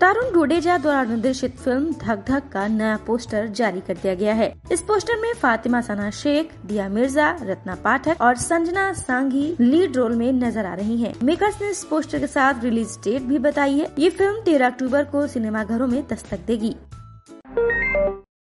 तारुण डोडेजा द्वारा निर्देशित फ़िल्म धक धक का नया पोस्टर जारी कर दिया गया है। इस पोस्टर में फातिमा सना शेख, दिया मिर्ज़ा, रत्ना पाठक और संजना सांघी लीड रोल में नज़र आ रही हैं। मेकर्स ने इस पोस्टर के साथ रिलीज़ डेट भी बताई है। ये फ़िल्म तेरह अक्टूबर को सिनेमा घरों में दस्तक देगी।